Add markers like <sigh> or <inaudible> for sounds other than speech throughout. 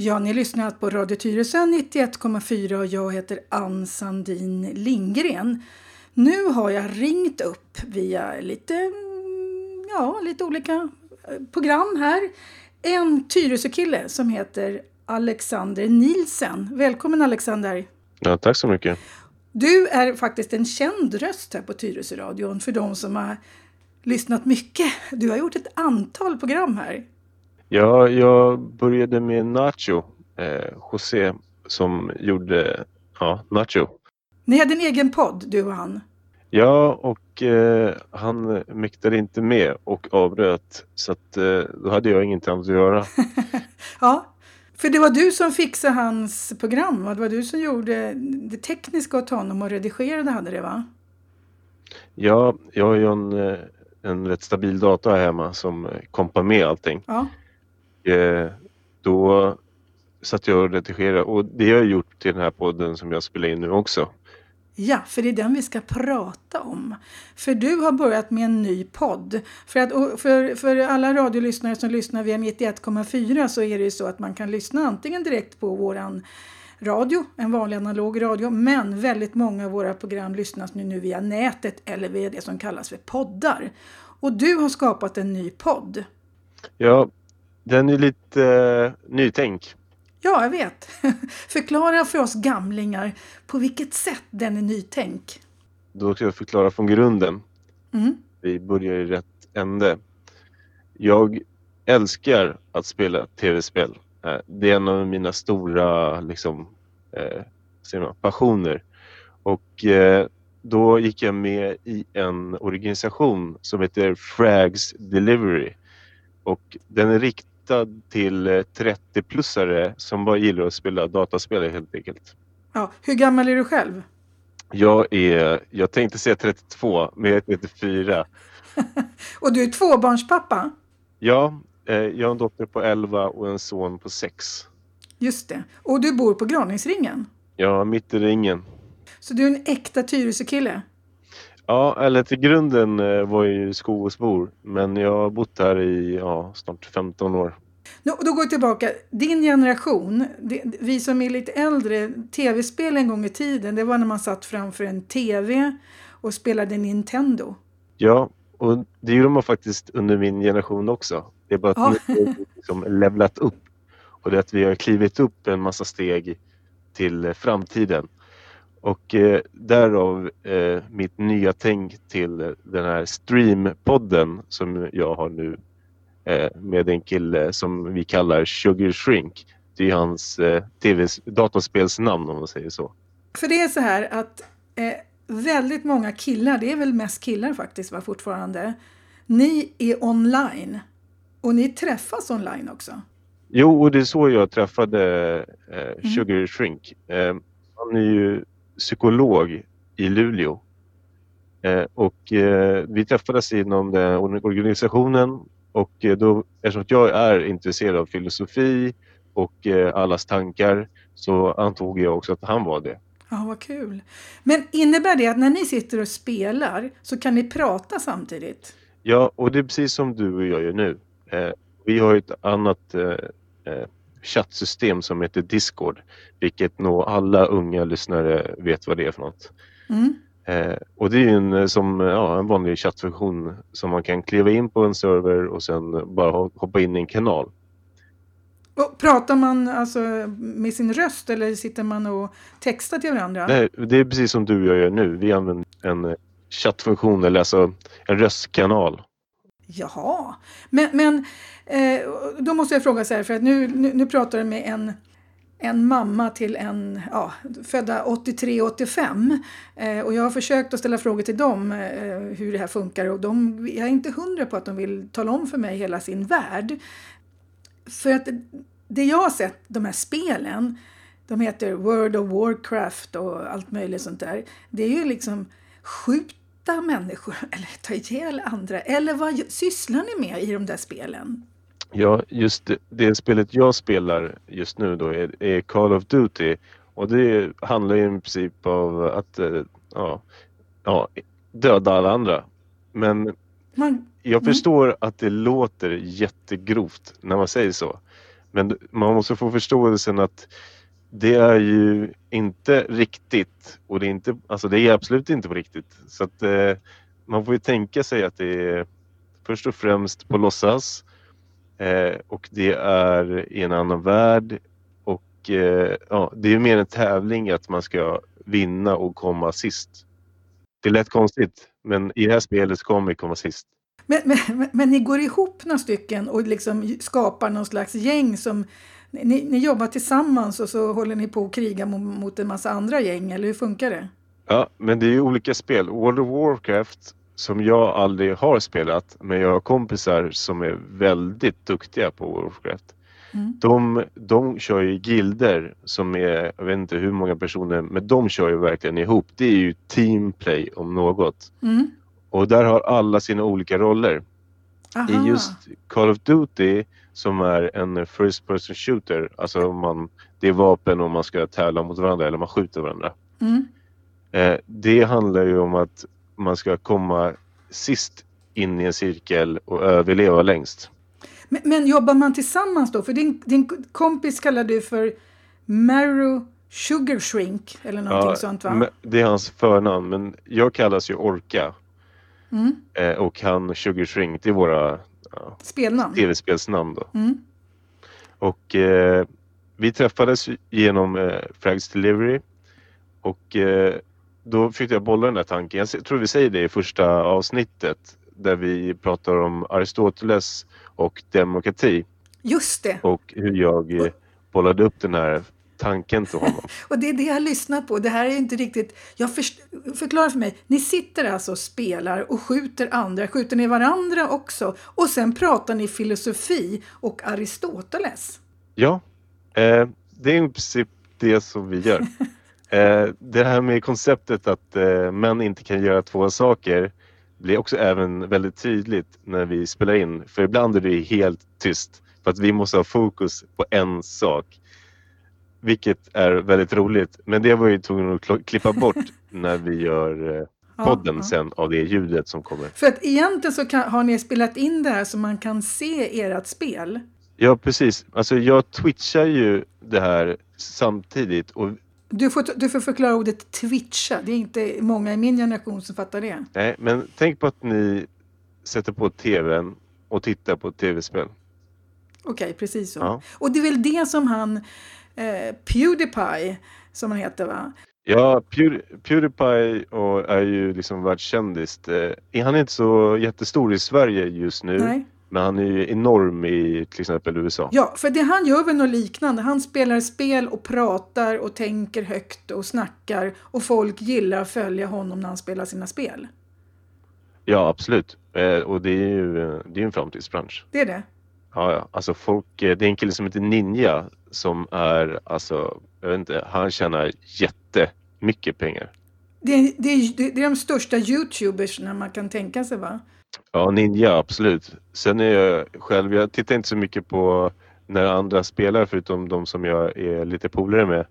Ja, ni lyssnar på Radio Tyresö 91,4 och jag heter Ann Sandin Lindgren. Nu har jag ringt upp via lite, mm, ja, lite olika eh, program här. En Tyresö-kille som heter Alexander Nielsen. Välkommen Alexander! Ja, tack så mycket. Du är faktiskt en känd röst här på Tyresö-radion för de som har lyssnat mycket. Du har gjort ett antal program här. Ja, jag började med Nacho, eh, José, som gjorde ja, Nacho. Ni hade en egen podd, du och han. Ja, och eh, han mäktade inte med och avbröt. Så att, eh, då hade jag ingenting annat att göra. <laughs> ja, för det var du som fixade hans program. Va? Det var du som gjorde det tekniska åt honom och redigerade hade det va? Ja, jag har ju en, eh, en rätt stabil dator hemma som kompar med allting. Ja. Eh, då satt jag och redigerade och det har jag gjort till den här podden som jag spelar in nu också. Ja, för det är den vi ska prata om. För du har börjat med en ny podd. För, att, för, för alla radiolyssnare som lyssnar via 91,4 så är det ju så att man kan lyssna antingen direkt på våran radio, en vanlig analog radio, men väldigt många av våra program lyssnas nu, nu via nätet eller via det som kallas för poddar. Och du har skapat en ny podd. Ja, den är lite uh, nytänk. Ja, jag vet. <laughs> Förklara för oss gamlingar på vilket sätt den är nytänk. Då ska jag förklara från grunden. Mm. Vi börjar i rätt ände. Jag älskar att spela tv-spel. Eh, det är en av mina stora liksom, eh, man, passioner. Och eh, då gick jag med i en organisation som heter Frags Delivery. Och den är riktad riktad till 30-plussare eh, som bara gillar att spela dataspel helt enkelt. Ja, hur gammal är du själv? Jag är, jag tänkte säga 32, men jag är 34. <laughs> och du är tvåbarnspappa? Ja, eh, jag har en dotter på 11 och en son på 6. Just det. Och du bor på Graningsringen? Ja, mitt i ringen. Så du är en äkta Tyresö-kille? Ja, eller till grunden eh, var jag ju Skogåsbor. Men jag har bott här i ja, snart 15 år. Då går vi tillbaka. Din generation, det, vi som är lite äldre, tv-spel en gång i tiden, det var när man satt framför en tv och spelade Nintendo. Ja, och det gjorde man faktiskt under min generation också. Det är bara att ja. nu har liksom levlat upp. Och det är att vi har klivit upp en massa steg till framtiden. Och eh, därav eh, mitt nya tänk till den här streampodden som jag har nu eh, med en kille som vi kallar Sugar Shrink. Det är hans eh, tv dataspelsnamn om man säger så. För det är så här att eh, väldigt många killar, det är väl mest killar faktiskt va, fortfarande, ni är online och ni träffas online också. Jo, och det är så jag träffade eh, mm. Sugar Shrink. Eh, han är ju psykolog i Luleå. Eh, och eh, vi träffades inom den organisationen och eh, då, eftersom jag är intresserad av filosofi och allas tankar så antog jag också att han var det. Ja, vad kul. Men innebär det att när ni sitter och spelar så kan ni prata samtidigt? Ja, och det är precis som du och jag gör nu. Vi har ett annat chattsystem som heter Discord. Vilket nog alla unga lyssnare vet vad det är för något. Mm. Eh, och det är en, eh, som, ja, en vanlig chattfunktion som man kan kliva in på en server och sen bara hoppa in i en kanal. Och pratar man alltså med sin röst eller sitter man och textar till varandra? Nej, det är precis som du och jag gör nu. Vi använder en eh, chattfunktion eller alltså en röstkanal. Jaha, men, men eh, då måste jag fråga så här för att nu, nu, nu pratar du med en en mamma till en ja, födda 83-85 eh, och jag har försökt att ställa frågor till dem eh, hur det här funkar och de, jag är inte hundra på att de vill tala om för mig hela sin värld. För att det jag har sett, de här spelen, de heter World of Warcraft och allt möjligt sånt där. Det är ju liksom skjuta människor <laughs> eller ta ihjäl andra. Eller vad sysslar ni med i de där spelen? Ja, just det, det, spelet jag spelar just nu då är, är, Call of Duty och det handlar ju i princip om att eh, ja, ja, döda alla andra. Men man, jag mm. förstår att det låter jättegrovt när man säger så. Men man måste få förståelsen att det är ju inte riktigt och det är, inte, alltså det är absolut inte på riktigt. Så att eh, man får ju tänka sig att det är först och främst på låtsas eh, och det är i en annan värld och eh, ja, det är mer en tävling att man ska vinna och komma sist. Det lät konstigt men i det här spelet så kommer vi komma sist. Men, men, men ni går ihop några stycken och liksom skapar någon slags gäng som ni, ni jobbar tillsammans och så håller ni på att kriga mot, mot en massa andra gäng, eller hur funkar det? Ja, men det är ju olika spel. World of Warcraft som jag aldrig har spelat, men jag har kompisar som är väldigt duktiga på World of Warcraft. Mm. De, de kör ju gilder som är, jag vet inte hur många personer, men de kör ju verkligen ihop. Det är ju teamplay om något. Mm. Och där har alla sina olika roller. Aha. I just Call of Duty som är en first person shooter, alltså man, det är vapen och man ska tävla mot varandra eller man skjuter varandra. Mm. Eh, det handlar ju om att man ska komma sist in i en cirkel och överleva längst. Men, men jobbar man tillsammans då? För din, din kompis kallar du för Marrow Sugar Shrink eller någonting ja, sånt va? Det är hans förnamn men jag kallas ju Orka. Mm. Eh, och han Sugar Shrink, det är våra ja, Spelnamn. tv-spelsnamn. Då. Mm. Och eh, vi träffades genom eh, Frags Delivery och eh, då fick jag bolla den där tanken. Jag tror vi säger det i första avsnittet där vi pratar om Aristoteles och demokrati. Just det. Och hur jag bollade upp den här tanken till honom. <laughs> och det är det jag har lyssnat på. Det här är inte riktigt... Jag för... Förklara för mig. Ni sitter alltså och spelar och skjuter andra. Skjuter ni varandra också? Och sen pratar ni filosofi och Aristoteles. Ja, eh, det är i princip det som vi gör. <laughs> eh, det här med konceptet att eh, män inte kan göra två saker blir också även väldigt tydligt när vi spelar in. För ibland är det helt tyst för att vi måste ha fokus på en sak. Vilket är väldigt roligt. Men det var ju tvungen att klippa bort <laughs> när vi gör eh, podden ja, ja. sen av det ljudet som kommer. För att egentligen så kan, har ni spelat in det här så man kan se ert spel. Ja precis. Alltså jag twitchar ju det här samtidigt och du får, du får förklara ordet twitcha. Det är inte många i min generation som fattar det. Nej, men tänk på att ni sätter på tvn och tittar på tv-spel. Okej, okay, precis så. Ja. Och det är väl det som han eh, Pewdiepie, som han heter va? Ja, Pew Pewdiepie och är ju liksom världskändis. Eh, han är inte så jättestor i Sverige just nu. Nej. Men han är ju enorm i till exempel USA. Ja, för det han gör väl något liknande. Han spelar spel och pratar och tänker högt och snackar och folk gillar att följa honom när han spelar sina spel. Ja, absolut. Eh, och det är ju eh, det är en framtidsbransch. Det är det? Ja, ja. Alltså folk, eh, det är en kille som heter Ninja som är, alltså, jag vet inte, han tjänar jättemycket pengar. Det är, det är, det är de största YouTubers man kan tänka sig va? Ja, Ninja absolut. Sen är jag själv, jag tittar inte så mycket på när andra spelar förutom de som jag är lite polare med.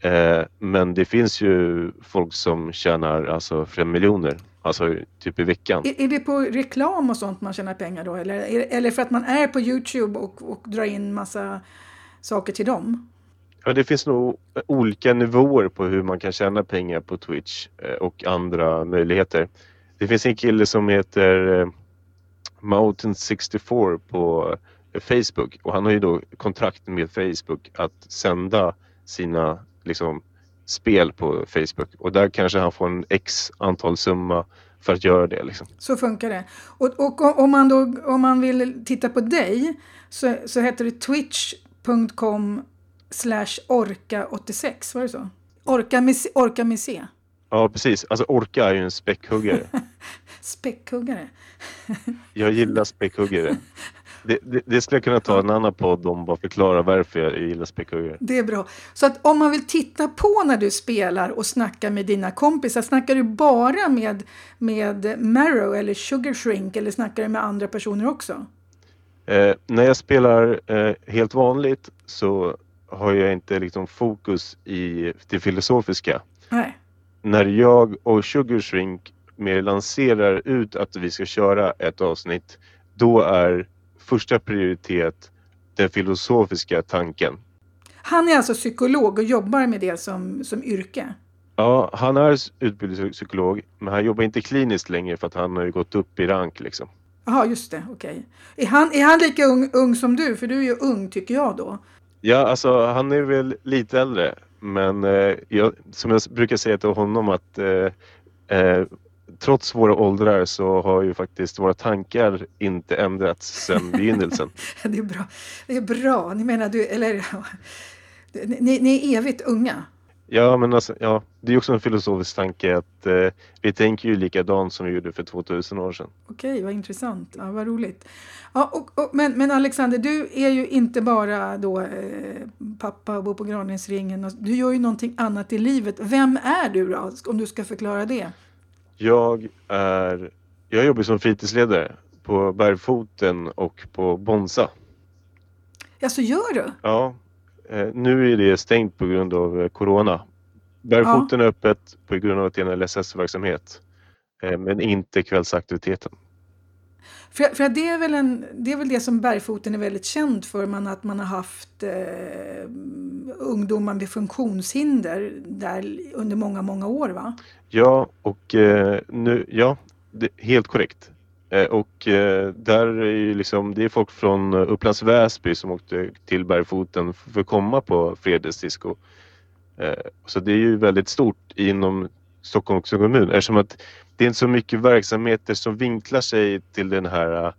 Eh, men det finns ju folk som tjänar alltså fem miljoner, alltså typ i veckan. Är, är, det på reklam och sånt man tjänar pengar då? Eller, eller för att man är på Youtube och, och drar in massa saker till dem? Ja, det finns nog olika nivåer på hur man kan tjäna pengar på Twitch eh, och andra möjligheter. Det finns en kille som heter eh, Mountain 64 på eh, Facebook och han har ju då kontrakt med Facebook att sända sina liksom, spel på Facebook och där kanske han får en x antal summa för att göra det. Liksom. Så funkar det. Och, och om, man då, om man vill titta på dig så, så heter det twitch.com slash orka86, var det så? Orka med, orka med C. Ja, precis. Alltså orka är ju en späckhuggare. <laughs> späckhuggare? jag gillar späckhuggare. <laughs> Det, det, det, skulle jag kunna ta en annan podd om bara förklara varför jag gillar späckhuggare. Det är bra. Så att om man vill titta på när du spelar och snackar med dina kompisar, snackar du bara med, med Marrow eller Sugar Shrink eller snackar du med andra personer också? Eh, när jag spelar eh, helt vanligt så har jag inte liksom fokus i det filosofiska. Nej när jag och Sugar Shrink mer lanserar ut att vi ska köra ett avsnitt, då är första prioritet den filosofiska tanken. Han är alltså psykolog och jobbar med det som, som yrke? Ja, han är utbildad psykolog men han jobbar inte kliniskt längre för att han har ju gått upp i rank liksom. Jaha, just det. Okej. Okay. Är, han, är han lika ung, ung som du? För du är ju ung tycker jag då. Ja, alltså han är väl lite äldre. Men eh, jag, som jag brukar säga till honom att eh, eh, trots våra åldrar så har ju faktiskt våra tankar inte ändrats sedan begynnelsen. <laughs> det är bra. Det är bra. Ni menar du, eller ni, ni är evigt unga? Ja, men alltså, ja, det är också en filosofisk tanke att eh, vi tänker ju likadant som vi gjorde för 2000 år sedan. Okej, vad intressant. Ja, vad roligt. Ja, och, och, men, men Alexander, du är ju inte bara då eh, pappa och bor på Granängsringen. Du gör ju någonting annat i livet. Vem är du då, om du ska förklara det? Jag är... Jag jobbar som fritidsledare på Bergfoten och på Bonsa. Ja, så gör du? Ja, Eh, nu är det stängt på grund av eh, Corona. Bärfoten ja. är öppet på grund av att det är en LSS-verksamhet. Eh, men inte kvällsaktiviteten. För, för det, är väl en, det är väl det som Bergfoten är väldigt känd för, man, att man har haft eh, ungdomar med funktionshinder där under många, många år va? Ja, och eh, nu, ja, det, helt korrekt. Eh, och eh, där är ju liksom, det är folk från Upplands Väsby som åkte till Bergfoten för att komma på Fredagsdisco. Eh, så det är ju väldigt stort inom Stockholms kommun eftersom att det är inte så mycket verksamheter som vinklar sig till den här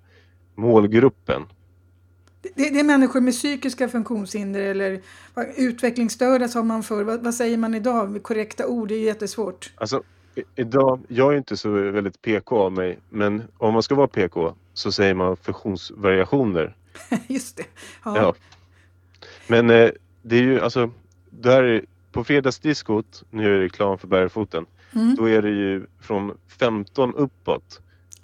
målgruppen. Det, det är människor med psykiska funktionshinder eller utvecklingsstörda som man förr. Vad, vad, säger man idag? Korrekta ord, det är jättesvårt. Alltså, idag, jag är inte så väldigt PK av mig, men om man ska vara PK så säger man funktionsvariationer. <laughs> Just det. Ja. ja. Men eh, det är ju alltså, där på fredagsdiskot, nu är det reklam för Bärfoten, mm. då är det ju från 15 uppåt.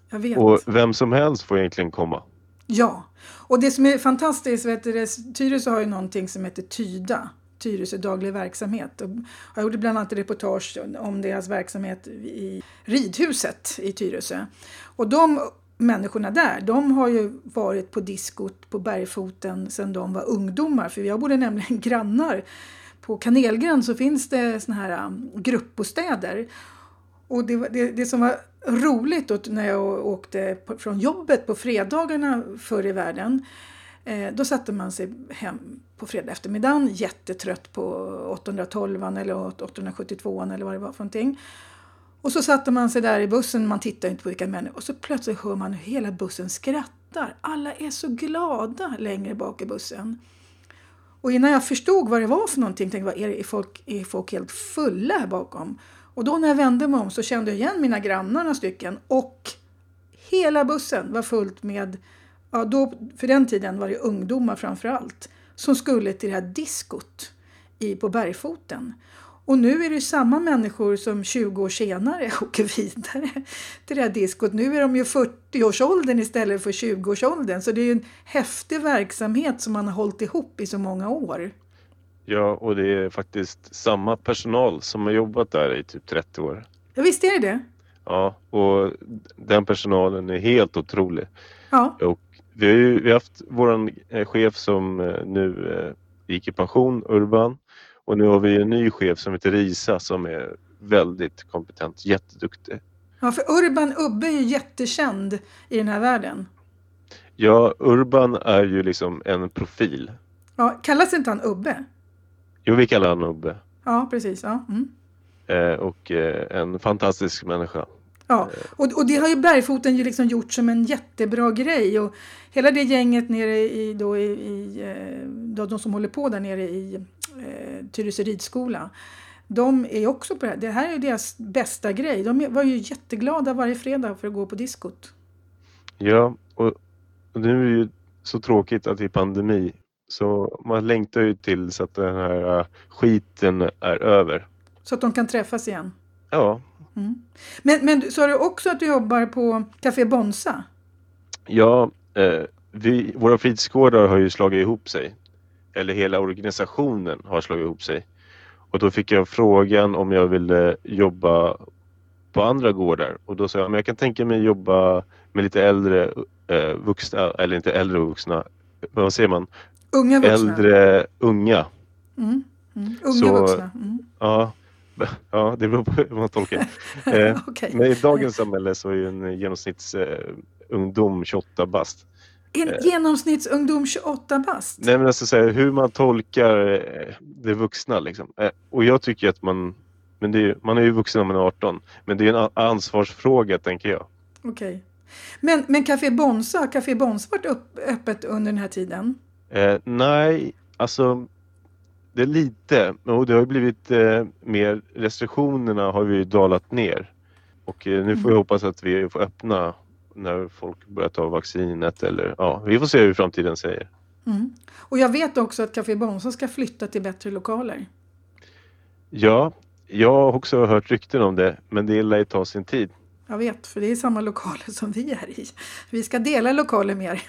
Jag vet. Och vem som helst får egentligen komma. Ja, och det som är fantastiskt, vet du, Tyresö har ju någonting som heter Tyda. Tyresö daglig verksamhet. Och jag gjorde bland annat reportage om deras verksamhet i ridhuset i Tyresö. Och de människorna där, de har ju varit på diskot på Bergfoten sedan de var ungdomar. För jag bodde nämligen <laughs> grannar. På Kanelgränd så finns det såna här um, gruppbostäder. Och det, det, det som var roligt då, när jag åkte från jobbet på fredagarna förr i världen Eh, då satte man sig hem på fredag eftermiddag jättetrött på 812 eller 872 eller vad det var för någonting. Och så satte man sig där i bussen, man tittar inte på vilka människor och så plötsligt hör man hur hela bussen skrattar. Alla är så glada längre bak i bussen. Och innan jag förstod vad det var för någonting tänkte jag, är, är, folk, är folk helt fulla här bakom? Och då när jag vände mig om så kände jag igen mina grannar några stycken och hela bussen var fullt med ja, då, för den tiden var det ungdomar framför allt, som skulle till det här diskot i, på Bergfoten. Och nu är det samma människor som 20 år senare <laughs> åker vidare till det här diskot. Nu är de ju 40-årsåldern istället för 20-årsåldern. Så det är en häftig verksamhet som man har hållit ihop i så många år. Ja, och det är faktiskt samma personal som har jobbat där i typ 30 år. Ja, visst är det det? Ja, och den personalen är helt otrolig. Ja. Och vi har ju vi har haft vår eh, chef som eh, nu eh, gick i pension, Urban. Och nu har vi en ny chef som heter Risa som är väldigt kompetent, jätteduktig. Ja, för Urban Ubbe är ju jättekänd i den här världen. Ja, Urban är ju liksom en profil. Ja, kallas inte han Ubbe? Jo, vi kallar honom Ubbe. Ja, precis. Ja. Mm. Eh, och eh, en fantastisk människa. Ja, och, och det har ju Bergfoten ju liksom gjort som en jättebra grej. Och hela det gänget nere i, då i, i eh, då de som håller på där nere i eh, Tyresö ridskola. De är också på det här. Det här är deras bästa grej. De var ju jätteglada varje fredag för att gå på diskot. Ja, och, nu är det ju så tråkigt att det är pandemi. Så man längtar ju till så att den här uh, skiten är över. Så att de kan träffas igen? Ja, Mm. Men, men sa du också att du jobbar på Café Bonsa? Ja, eh, vi, våra fritidsgårdar har ju slagit ihop sig. Eller hela organisationen har slagit ihop sig. Och då fick jag frågan om jag ville jobba på andra gårdar och då sa jag att jag kan tänka mig jobba med lite äldre eh, vuxna, eller inte äldre vuxna, vad säger man? Unga vuxna? Äldre, unga. Mm. Mm. Unga Så- vuxna. Mm. Ja, ja det beror på hur man tolkar. <laughs> Eh, Okej. Men i dagens samhälle så är en genomsnittsungdom eh, ungdom 28 bast. En genomsnittsungdom 28 bast? Nej men alltså så här, hur man tolkar eh, det vuxna liksom. Eh, Och jag tycker att man, men är, man är ju vuxen när man är 18, men det är en ansvarsfråga tänker jag. Okej. Men, men Café Bonsa, har Café Bonsa varit upp, öppet under den här tiden? Eh, nej, alltså det är lite, och det har ju blivit eh, mer, restriktionerna har ju dalat ner. Och eh, nu får vi hoppas att vi får öppna när folk börjar ta vaccinet eller ja, vi får se hur framtiden säger. Mm. Och jag vet också att Café Bonsa ska flytta till bättre lokaler. Ja, jag har också hört rykten om det, men det lär ju ta sin tid. Jag vet, för det är samma lokaler <laughs> som vi är i. Vi ska dela lokaler med er.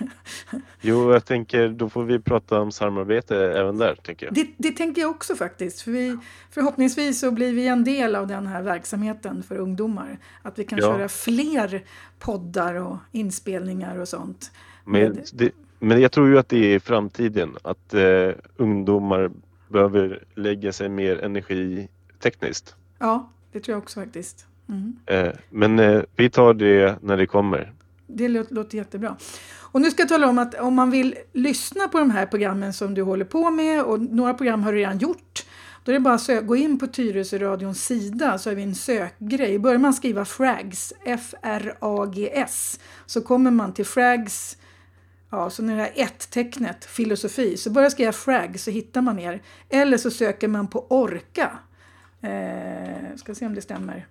Jo, jag tänker då får vi prata om samarbete även där, tänker jag. Det, det tänker jag också faktiskt. För vi, förhoppningsvis så blir vi en del av den här verksamheten för ungdomar. Att vi kan Ja. köra fler poddar och inspelningar och sånt. Men, det, men jag tror ju att det är framtiden, att eh, ungdomar behöver lägga sig mer energi tekniskt. Ja, det tror jag också faktiskt. Mm. Eh, men eh, vi tar det när det kommer. Det låter, jättebra. Och nu ska jag tala om att om man vill lyssna på de här programmen som du håller på med och några program har du redan gjort. Då är det bara att gå in på Tyresöradions sida så har vi en sökgrej. Börjar man skriva FRAGS, F-R-A-G-S, så kommer man till FRAGS, ja, så det här ett-tecknet, filosofi, så börjar skriva FRAGS så hittar man er. Eller så söker man på ORKA. Eh, ska se om det stämmer.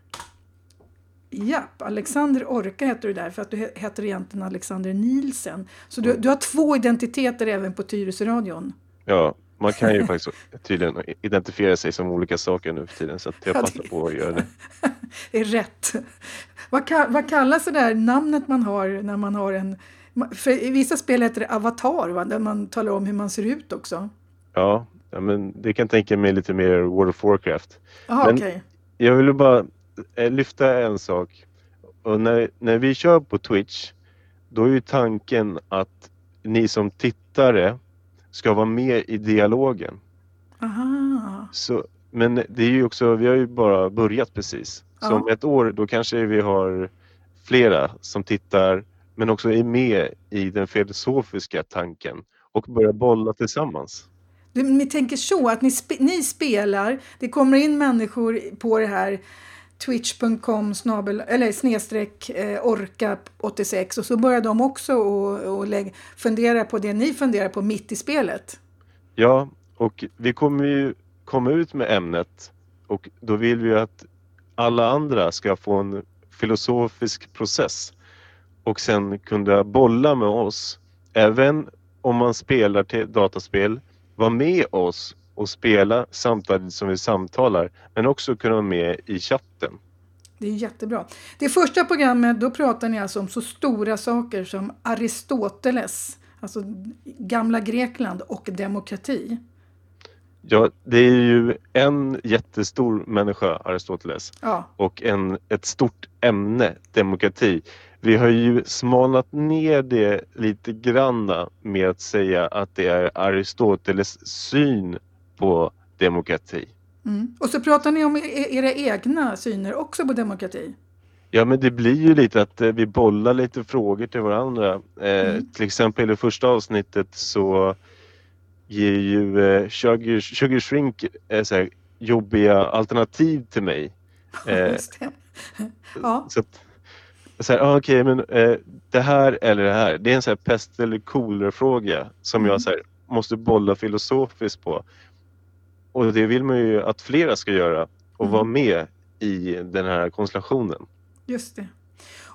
Japp, Alexander Orka heter du där för att du he- heter egentligen Alexander Nielsen. Så du, du har två identiteter även på Tyresöradion. Ja, man kan ju <laughs> faktiskt tydligen identifiera sig som olika saker nu för tiden så att jag Ja, passar på att göra det. <laughs> Det är rätt. Vad, ka- vad kallas det där namnet man har när man har en... För I vissa spel heter det avatar, va? där man talar om hur man ser ut också. Ja, men det kan tänka mig lite mer World of Warcraft. Jaha, Men- okej. Jag vill bara lyfta en sak. Och när, när vi kör på Twitch, då är ju tanken att ni som tittare ska vara med i dialogen. Aha. Så, men det är ju också, vi har ju bara börjat precis. Så Ja. om ett år då kanske vi har flera som tittar men också är med i den filosofiska tanken och börjar bolla tillsammans. Du, ni tänker så att ni, spe, ni spelar, det kommer in människor på det här twitch.com eller snedstreck eh, orka 86 och så börjar de också och, och lägga, fundera på det ni funderar på mitt i spelet. Ja, och vi kommer ju komma ut med ämnet och då vill vi att alla andra ska få en filosofisk process och sen kunna bolla med oss. Även om man spelar till dataspel, var med oss och spela samtidigt som vi samtalar men också kunna vara med i chatten. Det är jättebra. Det första programmet, då pratar ni alltså om så stora saker som Aristoteles, alltså gamla Grekland och demokrati. Ja, det är ju en jättestor människa, Aristoteles. Ja, och en, ett stort ämne, demokrati. Vi har ju smalnat ner det lite granna med att säga att det är Aristoteles syn på demokrati. mm. Och så pratar ni om era egna syner också på demokrati. Ja men det blir ju lite att eh, vi bollar lite frågor till varandra. Eh, Mm. Till exempel i det första avsnittet så ger ju eh, Sugar, Sugar Shrink eh, så här, jobbiga alternativ till mig. <laughs> Eh. <laughs> Ja, Så att, så här, ah, okej, men eh, det här eller det här. Det är en så här pest eller kolera-fråga som Mm. jag så här, måste bolla filosofiskt på. Och det vill man ju att flera ska göra och Mm. vara med i den här konstellationen. just det.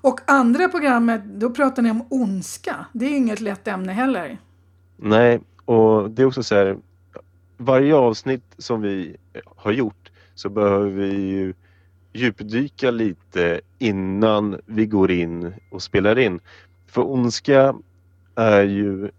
Och andra programmet, då pratar ni om ondska. Det är ju inget lätt ämne heller. Nej, och det är också så här. Varje avsnitt som vi har gjort så behöver vi ju djupdyka lite innan vi går in och spelar in. För ondska är ju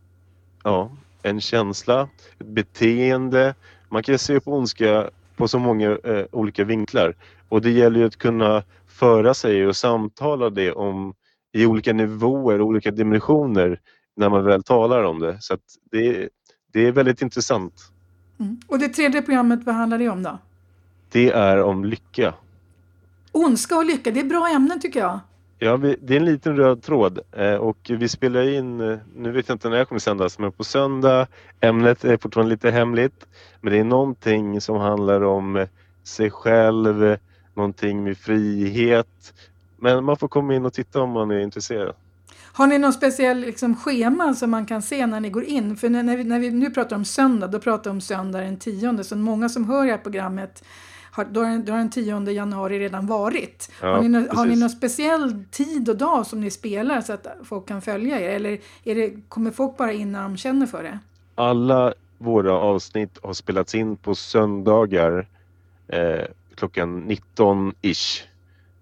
ja, en känsla, ett beteende. Man kan se på ondska på så många eh, olika vinklar och det gäller ju att kunna föra sig och samtala det om i olika nivåer, olika dimensioner när man väl talar om det. Så det, det är väldigt intressant. Mm. Och det tredje programmet, vad handlar det om då? Det är om lycka. Ondska och lycka, det är bra ämnen tycker jag. Ja, vi, det är en liten röd tråd eh, och vi spelar in, eh, nu vet jag inte när jag kommer sändas, men på söndag. Ämnet är fortfarande lite hemligt, men det är någonting som handlar om eh, sig själv, någonting med frihet. Men man får komma in och titta om man är intresserad. Har ni någon speciell liksom, schema som man kan se när ni går in? För när, när, vi, när vi nu pratar om söndag, då pratar vi om söndag den tionde. Så många som hör det här programmet har, då, har, då har den 10 januari redan varit. Ja, har, ni, har ni någon speciell tid och dag som ni spelar så att folk kan följa er? Eller är det, kommer folk bara in när de känner för det? Alla våra avsnitt har spelats in på söndagar eh, klockan 19-ish.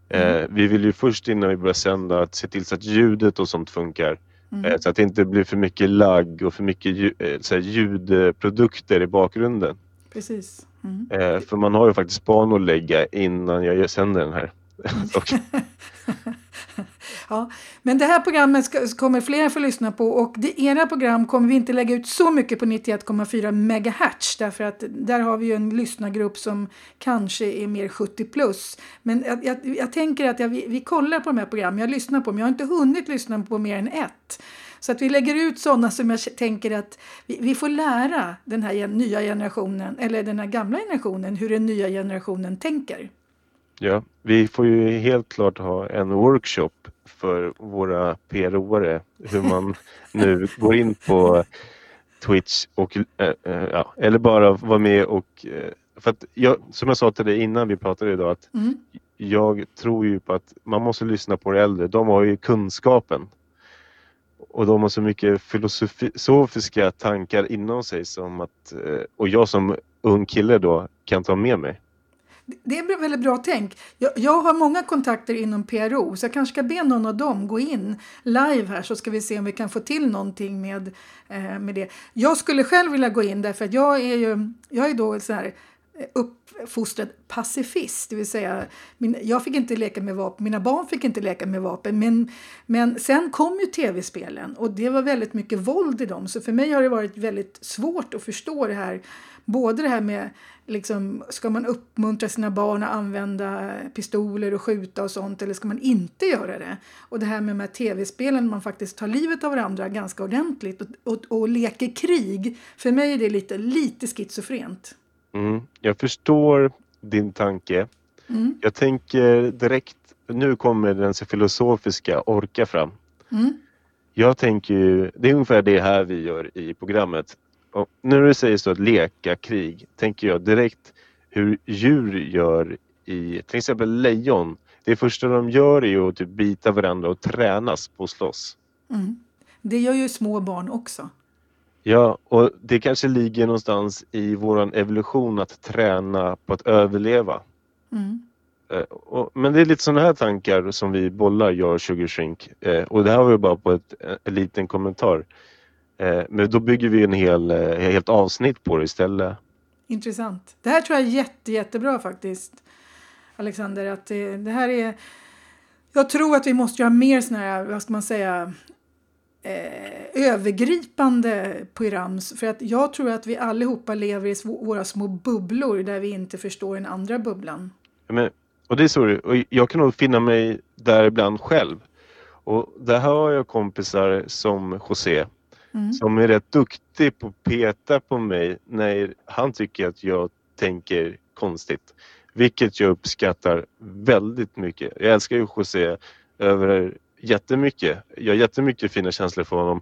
Eh, mm. vi vill ju först innan vi börjar sända att se till så att ljudet och sånt funkar. Mm. Eh, så att det inte blir för mycket lagg och för mycket eh, ljudprodukter i bakgrunden. Precis. Mm. Eh, för man har ju faktiskt barn att lägga innan jag sänder den här. <laughs> <laughs> ja, men det här programmet ska, kommer fler få lyssna på och det, era program kommer vi inte lägga ut så mycket på 91,4 MHz därför att där har vi ju en lyssnargrupp som kanske är mer 70 plus. Men jag, jag, jag tänker att jag, vi, vi kollar på de här programmen, jag lyssnar på dem, jag har inte hunnit lyssna på mer än ett. Så att vi lägger ut sådana som jag tänker att vi, vi, får lära den här nya generationen, eller den här gamla generationen, hur den nya generationen tänker. Ja, vi får ju helt klart ha en workshop för våra PRO-are hur man <laughs> nu går in på Twitch och äh, äh, ja, eller bara vara med och äh, för att jag, som jag sa till dig innan vi pratade idag att mm. jag tror ju på att man måste lyssna på de äldre. De har ju kunskapen och de har så mycket filosofiska tankar inom sig som att, eh, och jag som ung kille då kan ta med mig. Det är väldigt bra tänk. Jag, jag, har många kontakter inom PRO så jag kanske ska be någon av dem gå in live här så ska vi se om vi kan få till någonting med, eh, med det. Jag skulle själv vilja gå in därför att jag är ju jag är då så här eh, uppfostrad pacifist, det vill säga min, jag fick inte leka med vapen, mina barn fick inte leka med vapen men, men sen kom ju tv-spelen och det var väldigt mycket våld i dem så för mig har det varit väldigt svårt att förstå det här både det här med liksom, ska man uppmuntra sina barn att använda pistoler och skjuta och sånt eller ska man inte göra det? Och det här med de här tv-spelen man faktiskt tar livet av varandra ganska ordentligt och, och, och leker krig. För mig är det lite, lite schizofrent. Mm, jag förstår din tanke. Mm. Jag tänker direkt, nu kommer den filosofiska orka fram. Mm. Jag tänker ju, det är ungefär det här vi gör i programmet. Och när du säger så att leka krig, tänker jag direkt hur djur gör i till exempel lejon. Det första de gör är att typ bita varandra och tränas på att slåss. Mm. Det gör ju små barn också. Ja, och det kanske ligger någonstans i våran evolution att träna på att överleva. Mm. Eh, men det är lite sådana här tankar som vi bollar, jag och Sugar Shrink. Eh, och det här var ju bara på ett, en liten kommentar. Eh, men då bygger vi en hel, helt avsnitt på det istället. Intressant. Det här tror jag är jätte, jättebra faktiskt. Alexander, att det, det här är... Jag tror att vi måste göra mer sådana här, vad ska man säga, eh, övergripande program. För att jag tror att vi allihopa lever i våra små bubblor där vi inte förstår den andra bubblan. Men, och det är så och jag kan nog finna mig där ibland själv. Och där har jag kompisar som José mm. som är rätt duktig på att peta på mig när han tycker att jag tänker konstigt. Vilket jag uppskattar väldigt mycket. Jag älskar ju José över jättemycket. Jag har jättemycket fina känslor för honom.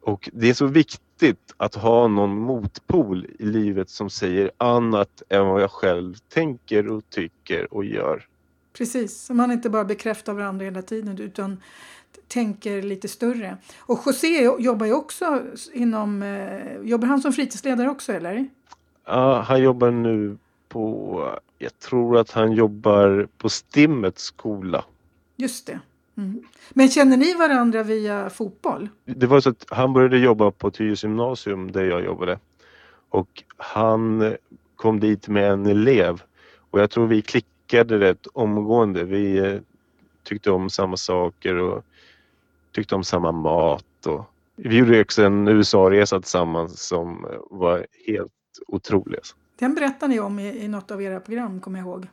Och det är så viktigt att ha någon motpol i livet som säger annat än vad jag själv tänker och tycker och gör. Precis, så man inte bara bekräftar varandra hela tiden utan tänker lite större. Och José jobbar ju också inom, eh, jobbar han som fritidsledare också eller? Ja, han jobbar nu på, jag tror att han jobbar på Stimmets skola. Just det. Mm. Men känner ni varandra via fotboll? Det var så att han började jobba på Tyresö gymnasium där jag jobbade. Och han kom dit med en elev och jag tror vi klickade rätt omgående. Vi eh, tyckte om samma saker och tyckte om samma mat. Och Vi gjorde också en USA-resa tillsammans som var helt otrolig. Alltså. Den berättar ni om i, i något av era program, kommer jag ihåg.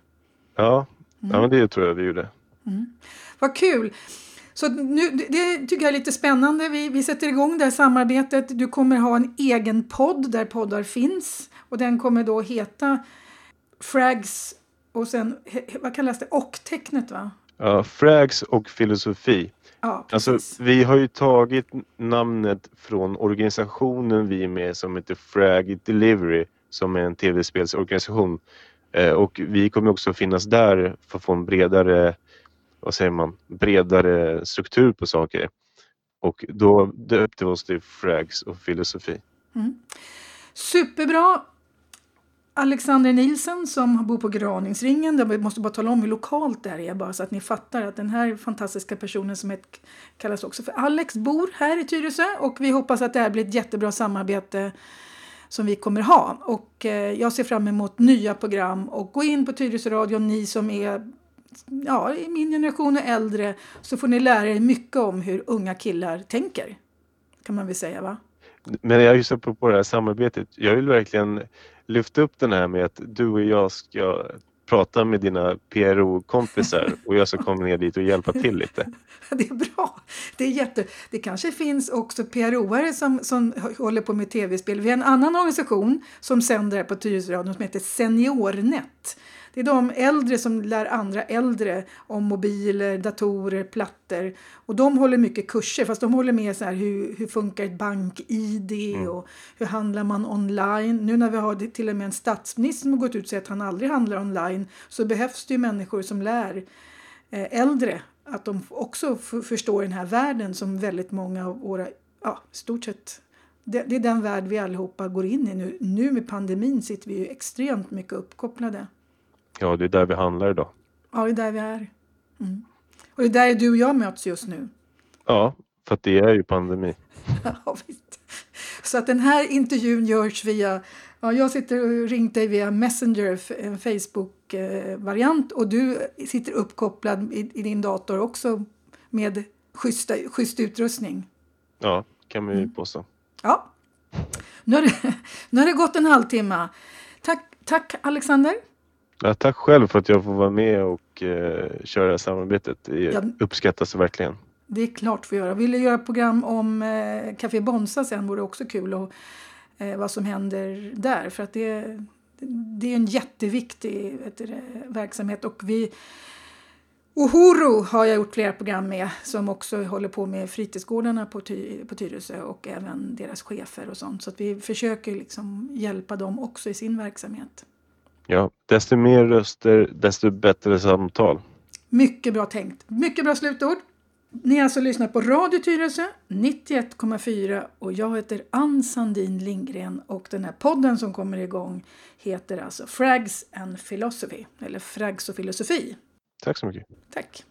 Ja, mm. ja men det tror jag vi gjorde. Mm. Vad kul! Så nu, det tycker jag är lite spännande. Vi, vi sätter igång det här samarbetet. Du kommer ha en egen podd där poddar finns och den kommer då heta Frags och sen, vad kallas det, och-tecknet va? Ja, Frags och filosofi. Ja, alltså, vi har ju tagit namnet från organisationen vi är med som heter Frag Delivery som är en tv-spelsorganisation. Eh, och vi kommer också finnas där för att få en bredare, vad säger man, bredare struktur på saker. Och då döpte vi oss till Frags och filosofi. Mm. Superbra! Alexander Nilsen som bor på Graningsringen. Jag måste bara tala om hur lokalt det här är bara så att ni fattar att den här fantastiska personen som heter, kallas också för Alex bor här i Tyresö och vi hoppas att det här blir ett jättebra samarbete som vi kommer ha. Och eh, jag ser fram emot nya program och gå in på Tyresö Radio, ni som är ja, i min generation och äldre så får ni lära er mycket om hur unga killar tänker. Kan man väl säga va? Men jag just på det här samarbetet. Jag vill verkligen lyfta upp den här med att du och jag ska prata med dina PRO-kompisar och jag ska komma ner dit och hjälpa till lite. <laughs> Det är bra. Det, är jätte... det kanske finns också PRO-are som, som håller på med tv-spel. Vi har en annan organisation som sänder här på Tyresöradion som heter Seniornet. Det är de äldre som lär andra äldre om mobiler, datorer, plattor. Och de håller mycket kurser, fast de håller med så här hur, hur funkar ett bank-id mm. och hur handlar man online. Nu när vi har till och med en statsminister som har gått ut och sagt att han aldrig handlar online så behövs det ju människor som lär eh, äldre att de också förstår den här världen som väldigt många av våra, ja, stort sett det, det, är den värld vi allihopa går in i nu. Nu med pandemin sitter vi ju extremt mycket uppkopplade. Ja, det är där vi handlar idag. Ja, det är där vi är. Mm. Och det är där du och jag möts just nu. Ja, för att det är ju pandemi. <laughs> ja, visst. Så att den här intervjun görs via, ja, jag sitter och ringt dig via Messenger, en Facebook-variant och du sitter uppkopplad i, i, din dator också med schyssta, schysst utrustning. Ja, kan ju mm. påstå. Ja. Nu har, det, <laughs> nu har det gått en halvtimme. Tack, tack Alexander. Ja, tack själv för att jag får vara med och eh, köra samarbetet. Det ja, uppskattas verkligen. Det är klart för att göra. Vill du göra program om eh, Café Bonsa sen vore det också kul och eh, vad som händer där. För att det, det är en jätteviktig du, verksamhet och vi Ohoro har jag gjort flera program med som också håller på med fritidsgårdarna på, Ty på Tyresö och även deras chefer och sånt. Så att vi försöker liksom hjälpa dem också i sin verksamhet. Ja, desto mer röster, desto bättre samtal. Mycket bra tänkt. Mycket bra slutord. Ni har alltså lyssnat på Radio Tyresö 91,4 och jag heter Ann Sandin Lindgren och den här podden som kommer igång heter alltså Frags and Philosophy eller Frags och filosofi. Tack så mycket. Tack.